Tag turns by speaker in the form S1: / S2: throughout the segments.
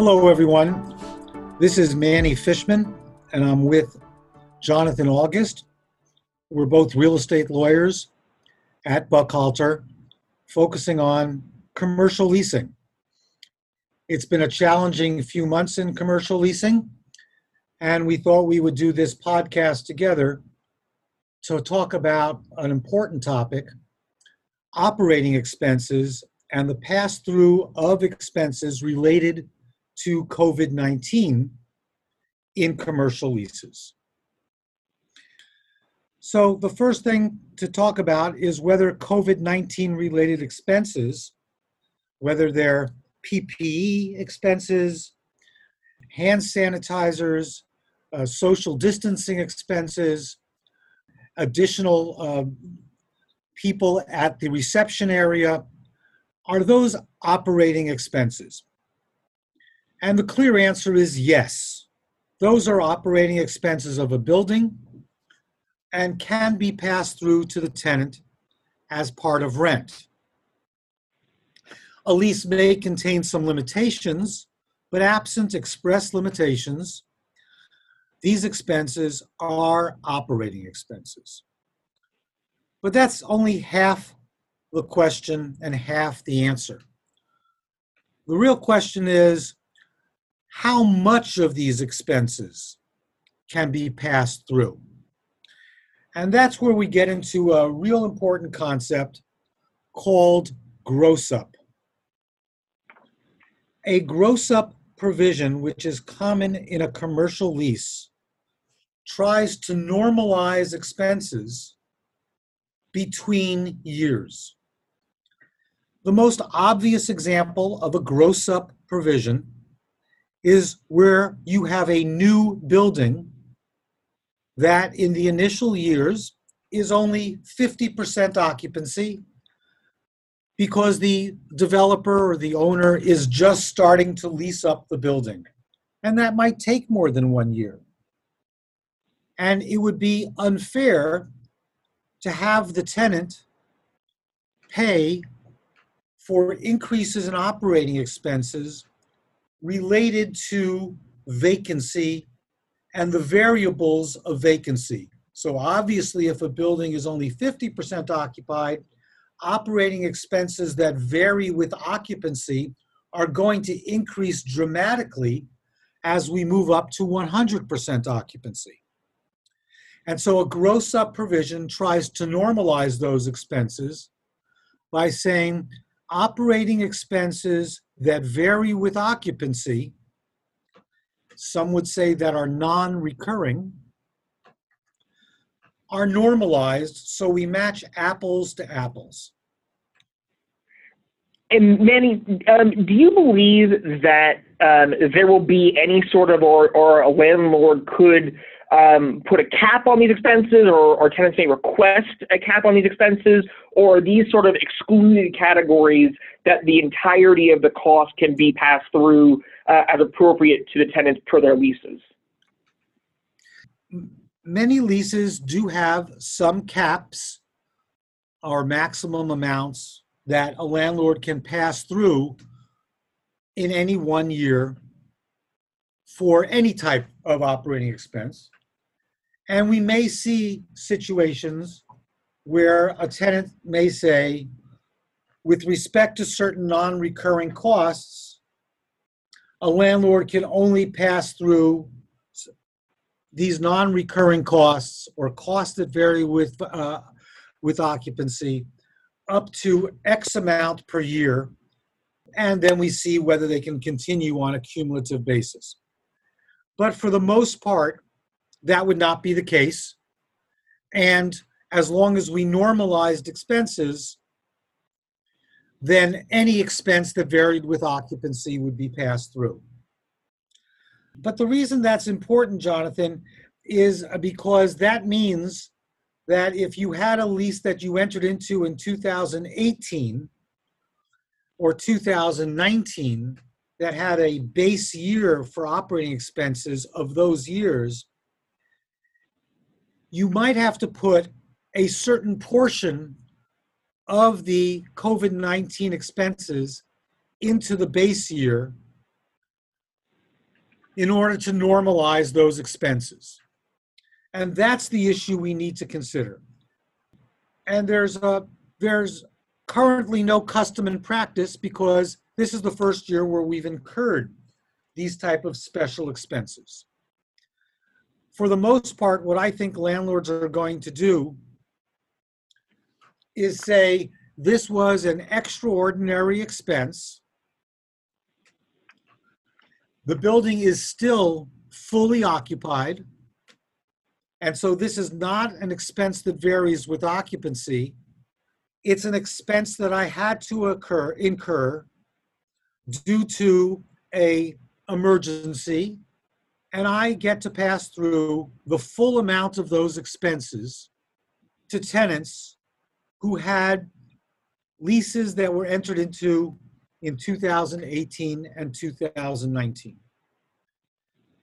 S1: Hello, everyone. This is Manny Fishman, and I'm with Jonathan August. We're both real estate lawyers at Buchalter, focusing on commercial leasing. It's been a challenging few months in commercial leasing, and we thought we would do this podcast together to talk about an important topic operating expenses and the pass through of expenses related to COVID 19 in commercial leases. So, the first thing to talk about is whether COVID 19 related expenses, whether they're PPE expenses, hand sanitizers, uh, social distancing expenses, additional uh, people at the reception area, are those operating expenses? And the clear answer is yes. Those are operating expenses of a building and can be passed through to the tenant as part of rent. A lease may contain some limitations, but absent express limitations, these expenses are operating expenses. But that's only half the question and half the answer. The real question is how much of these expenses can be passed through? And that's where we get into a real important concept called gross up. A gross up provision, which is common in a commercial lease, tries to normalize expenses between years. The most obvious example of a gross up provision is where you have a new building that in the initial years is only 50% occupancy because the developer or the owner is just starting to lease up the building. And that might take more than one year. And it would be unfair to have the tenant pay for increases in operating expenses related to vacancy and the variables of vacancy. So obviously, if a building is only 50% occupied, operating expenses that vary with occupancy are going to increase dramatically as we move up to 100% occupancy. And so a gross up provision tries to normalize those expenses by saying operating expenses that vary with occupancy, some would say that are non recurring, are normalized so we match apples to apples.
S2: And Manny, um, do you believe that um, there will be any sort of, or, or a landlord could um, put a cap on these expenses, or, or tenants may request a cap on these expenses, or these sort of excluded categories that the entirety of the cost can be passed through uh, as appropriate to the tenants per their leases?
S1: Many leases do have some caps or maximum amounts that a landlord can pass through in any one year for any type of operating expense. And we may see situations where a tenant may say, with respect to certain non recurring costs, a landlord can only pass through these non recurring costs or costs that vary with, uh, with occupancy up to X amount per year. And then we see whether they can continue on a cumulative basis. But for the most part, that would not be the case. And as long as we normalized expenses, then any expense that varied with occupancy would be passed through. But the reason that's important, Jonathan, is because that means that if you had a lease that you entered into in 2018 or 2019 that had a base year for operating expenses of those years, you might have to put a certain portion of the COVID 19 expenses into the base year in order to normalize those expenses. And that's the issue we need to consider. And there's a there's currently no custom and practice because this is the first year where we've incurred these type of special expenses. For the most part, what I think landlords are going to do is say this was an extraordinary expense. The building is still fully occupied. And so this is not an expense that varies with occupancy. It's an expense that I had to occur, incur due to a emergency and I get to pass through the full amount of those expenses to tenants who had leases that were entered into in 2018 and 2019.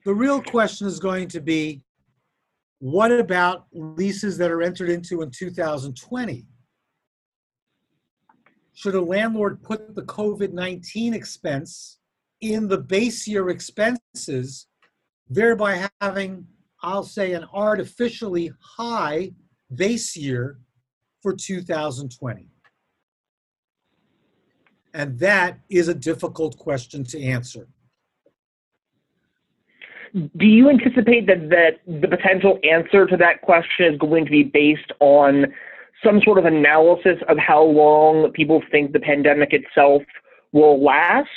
S1: The real question is going to be what about leases that are entered into in 2020? Should a landlord put the COVID 19 expense in the base year expenses, thereby having, I'll say, an artificially high base year for 2020? And that is a difficult question to answer.
S2: Do you anticipate that, that the potential answer to that question is going to be based on some sort of analysis of how long people think the pandemic itself will last?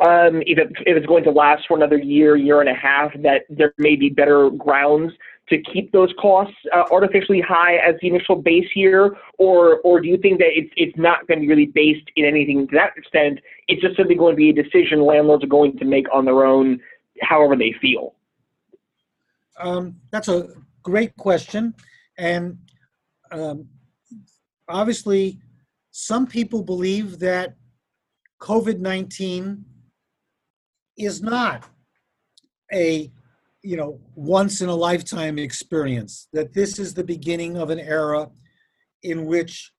S2: Um, if, it, if it's going to last for another year, year and a half, that there may be better grounds to keep those costs uh, artificially high as the initial base year, or or do you think that it's it's not going to be really based in anything to that extent? It's just simply going to be a decision landlords are going to make on their own, however they feel.
S1: Um, that's a great question, and um, obviously, some people believe that COVID nineteen is not a you know, once in a lifetime experience, that this is the beginning of an era in which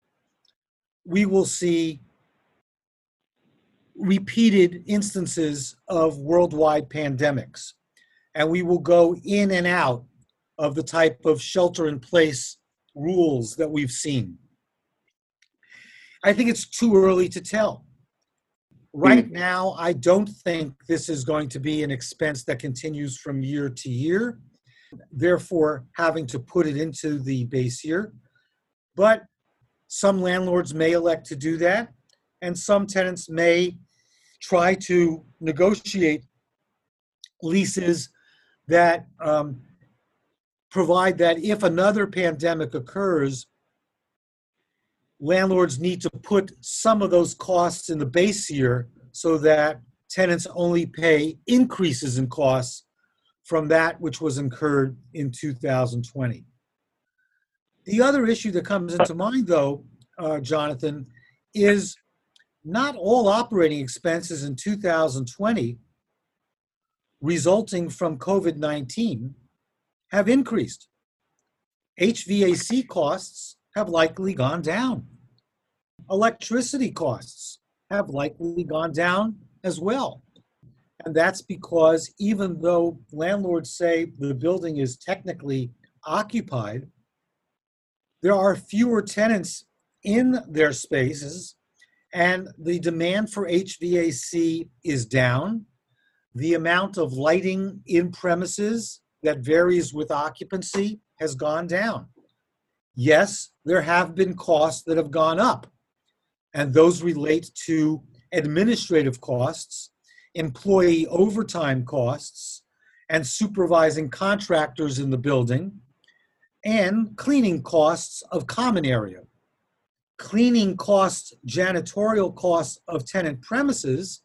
S1: we will see repeated instances of worldwide pandemics. And we will go in and out of the type of shelter in place rules that we've seen. I think it's too early to tell. Right mm. now, I don't think this is going to be an expense that continues from year to year, therefore, having to put it into the base year. But some landlords may elect to do that, and some tenants may try to negotiate leases that um, provide that if another pandemic occurs, landlords need to put some of those costs in the base year so that tenants only pay increases in costs from that which was incurred in 2020. The other issue that comes into mind, though, uh, Jonathan, is not all operating expenses in 2020 resulting from COVID 19 have increased. HVAC costs have likely gone down. Electricity costs have likely gone down as well. And that's because even though landlords say the building is technically occupied, there are fewer tenants in their spaces, and the demand for HVAC is down. The amount of lighting in premises that varies with occupancy has gone down yes, there have been costs that have gone up, and those relate to administrative costs, employee overtime costs, and supervising contractors in the building, and cleaning costs of common area. Cleaning costs, janitorial costs of tenant premises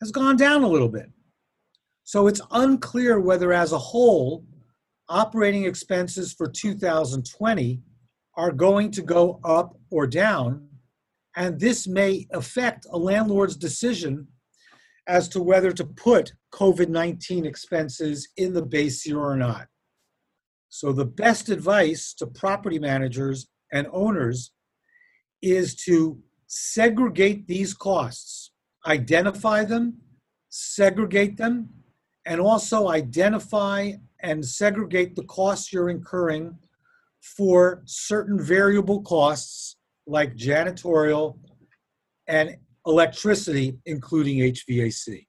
S1: has gone down a little bit. So it's unclear whether, as a whole, operating expenses for 2020 are going to go up or down, and this may affect a landlord's decision as to whether to put COVID 19 expenses in the base year or not. So, the best advice to property managers and owners is to segregate these costs, identify them, segregate them, and also identify and segregate the costs you're incurring for certain variable costs like janitorial and electricity, including HVAC.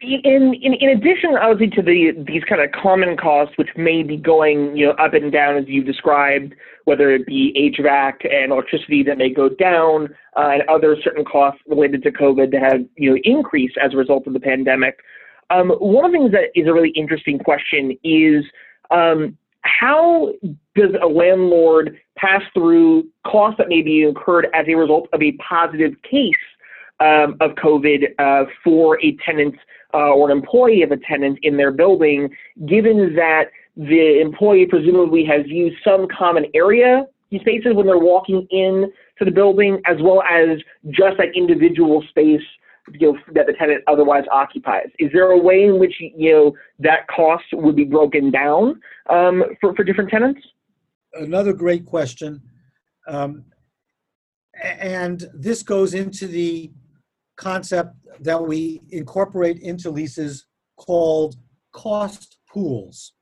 S2: In, in, in addition, obviously, to the these kind of common costs, which may be going you know up and down as you described, whether it be HVAC and electricity that may go down, uh, and other certain costs related to COVID that have you know increased as a result of the pandemic. Um, one of the things that is a really interesting question is um, how does a landlord pass through costs that may be incurred as a result of a positive case um, of COVID uh, for a tenant uh, or an employee of a tenant in their building, given that the employee presumably has used some common area spaces when they're walking in to the building, as well as just that individual space you know, that the tenant otherwise occupies. Is there a way in which you know that cost would be broken down um, for for different tenants?
S1: Another great question, um, and this goes into the concept that we incorporate into leases called cost pools.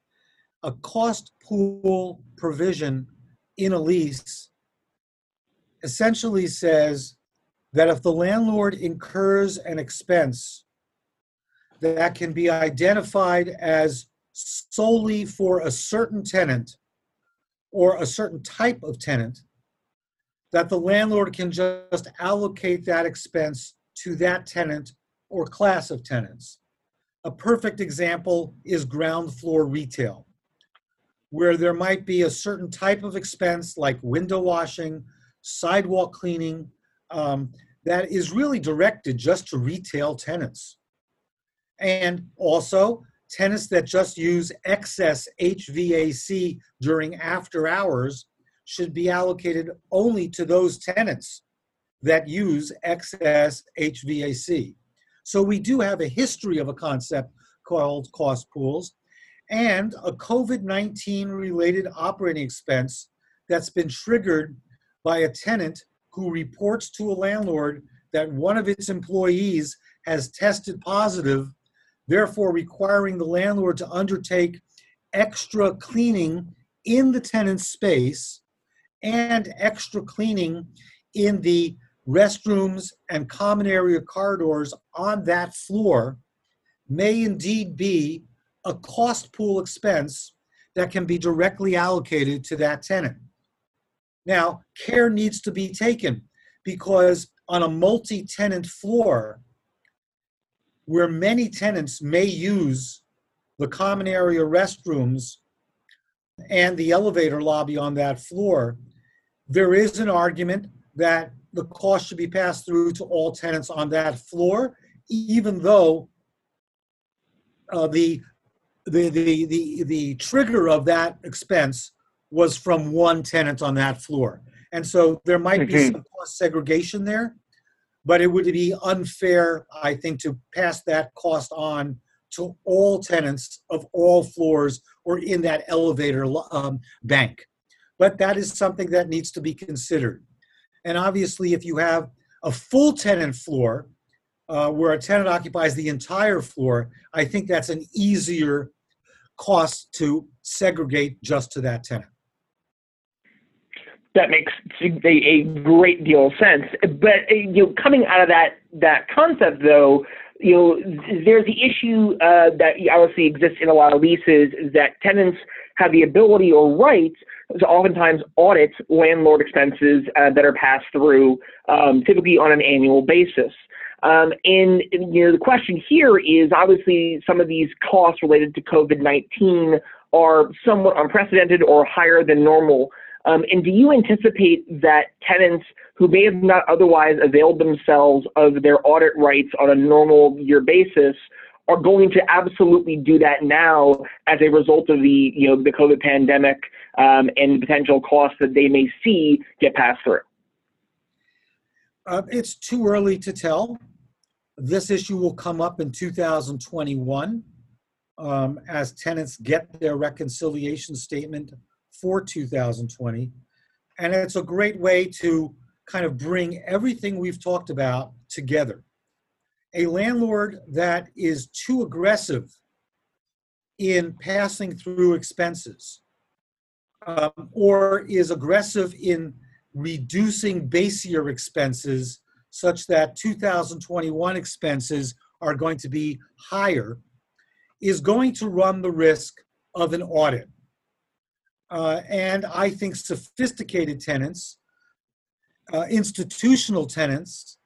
S1: A cost pool provision in a lease essentially says that if the landlord incurs an expense that can be identified as solely for a certain tenant or a certain type of tenant, that the landlord can just allocate that expense to that tenant or class of tenants. A perfect example is ground floor retail, where there might be a certain type of expense like window washing, sidewalk cleaning, um, that is really directed just to retail tenants. And also, tenants that just use excess HVAC during after hours should be allocated only to those tenants that use excess HVAC. So we do have a history of a concept called cost pools and a COVID 19 related operating expense that's been triggered by a tenant who reports to a landlord that one of its employees has tested positive, therefore requiring the landlord to undertake extra cleaning in the tenant's space and extra cleaning in the restrooms and common area corridors on that floor may indeed be a cost pool expense that can be directly allocated to that tenant. Now, care needs to be taken because on a multi tenant floor, where many tenants may use the common area restrooms and the elevator lobby on that floor, there is an argument that the cost should be passed through to all tenants on that floor, even though uh, the, the, the, the, the trigger of that expense was from one tenant on that floor. And so there might be
S2: Mhm.
S1: some cost segregation there, but it would be unfair, I think, to pass that cost on to all tenants of all floors or in that elevator um, bank. But that is something that needs to be considered. And obviously, if you have a full tenant floor uh, where a tenant occupies the entire floor, I think that's an easier cost to segregate just to that tenant.
S2: That makes a, a great deal of sense. But uh, you know, coming out of that that concept, though, you know, there's the issue uh, that obviously exists in a lot of leases that tenants have the ability or right to oftentimes audit landlord expenses uh, that are passed through, um, typically on an annual basis. Um, and you know, the question here is obviously some of these costs related to COVID-19 are somewhat unprecedented or higher than normal. Um, and do you anticipate that tenants who may have not otherwise availed themselves of their audit rights on a normal year basis are going to absolutely do that now as a result of the you know the COVID pandemic um, and potential costs that they may see get passed through?
S1: Uh, it's too early to tell. This issue will come up in 2021 um, as tenants get their reconciliation statement for 2020. And it's a great way to kind of bring everything we've talked about together. a landlord that is too aggressive in passing through expenses um, or is aggressive in reducing base year expenses such that 2021 expenses are going to be higher is going to run the risk of an audit. Uh, and I think sophisticated tenants, uh, institutional tenants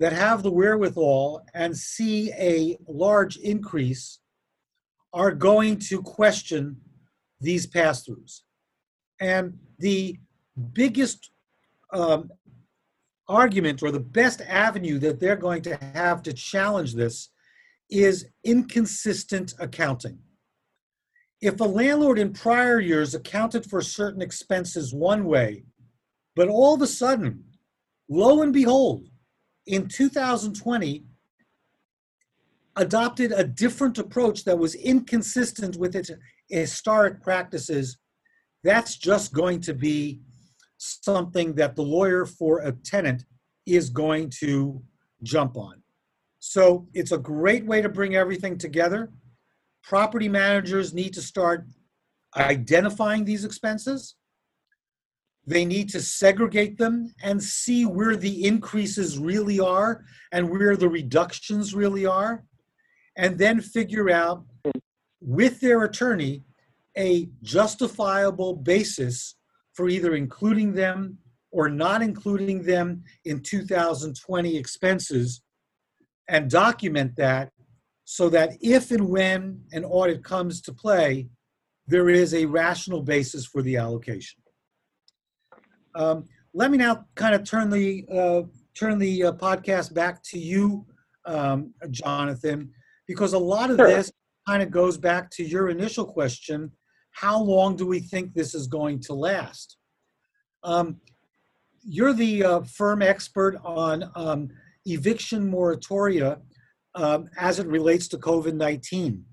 S1: that have the wherewithal and see a large increase are going to question these pass throughs. And the biggest um, argument or the best avenue that they're going to have to challenge this is inconsistent accounting. If a landlord in prior years accounted for certain expenses one way, but all of a sudden, lo and behold, in 2020, adopted a different approach that was inconsistent with its historic practices, that's just going to be something that the lawyer for a tenant is going to jump on. So it's a great way to bring everything together. Property managers need to start identifying these expenses. They need to segregate them and see where the increases really are and where the reductions really are, and then figure out with their attorney a justifiable basis for either including them or not including them in 2020 expenses and document that so that if and when an audit comes to play, there is a rational basis for the allocation. Um, let me now kind of turn the uh, turn the uh, podcast back to you, um, Jonathan, because a lot of
S2: Sure.
S1: this kind of goes back to your initial question: How long do we think this is going to last? Um, you're the uh, firm expert on um, eviction moratoria um, as it relates to COVID 19.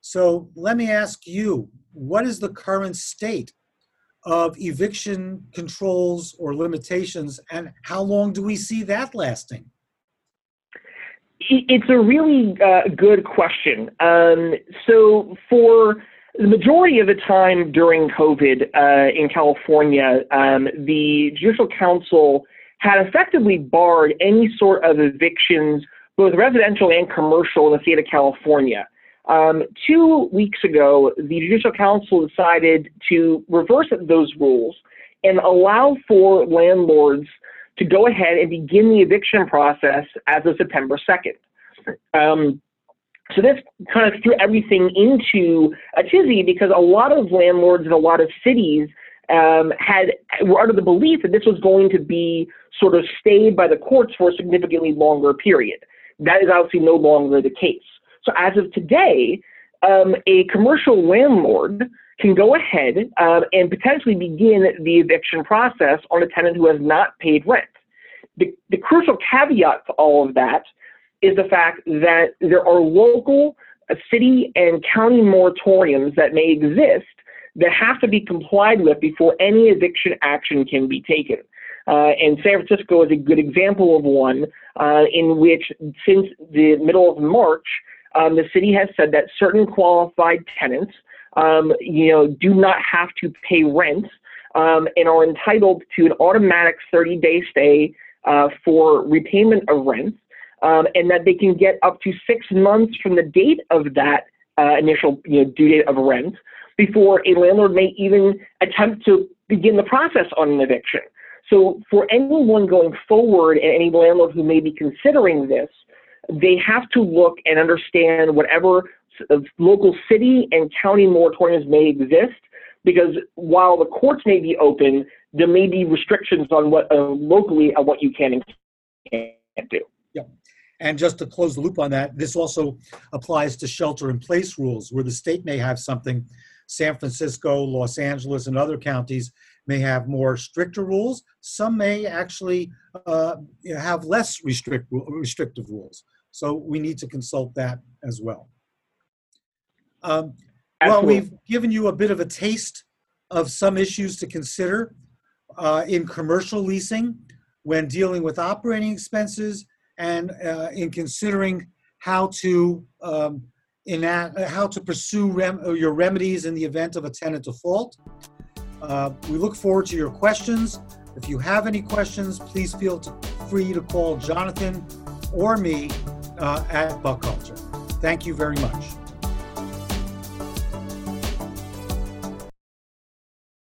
S1: So let me ask you what is the current state of eviction controls or limitations, and how long do we see that lasting?
S2: It's a really uh, good question. Um, so, for the majority of the time during COVID uh, in California, um, the Judicial Council had effectively barred any sort of evictions, both residential and commercial, in the state of California. Um, two weeks ago, the Judicial Council decided to reverse those rules and allow for landlords to go ahead and begin the eviction process as of September 2nd. Um, so this kind of threw everything into a tizzy because a lot of landlords in a lot of cities um, had were under the belief that this was going to be sort of stayed by the courts for a significantly longer period. That is obviously no longer the case. So as of today, um, a commercial landlord can go ahead um, and potentially begin the eviction process on a tenant who has not paid rent. The, the crucial caveat to all of that is the fact that there are local uh, city and county moratoriums that may exist that have to be complied with before any eviction action can be taken. Uh, and San Francisco is a good example of one uh, in which, since the middle of March, um, the city has said that certain qualified tenants, um, you know, do not have to pay rent um, and are entitled to an automatic 30-day stay uh, for repayment of rent, um, and that they can get up to six months from the date of that uh, initial you know, due date of rent before a landlord may even attempt to begin the process on an eviction. So for anyone going forward and any landlord who may be considering this, they have to look and understand whatever local city and county moratoriums may exist because while the courts may be open, there may be restrictions on what uh, locally on what you can and can't do.
S1: And just to close the loop on that, this also applies to shelter in place rules where the state may have something. San Francisco, Los Angeles, and other counties may have more stricter rules. Some may actually uh, have less restrict, restrictive rules. So we need to consult that as well. Um, well, we've given you a bit of a taste of some issues to consider uh, in commercial leasing when dealing with operating expenses and uh, in considering how to um, enact, how to pursue rem- your remedies in the event of a tenant default. Uh, we look forward to your questions. If you have any questions, please feel free to call Jonathan or me uh, at Buchalter. Thank you very much.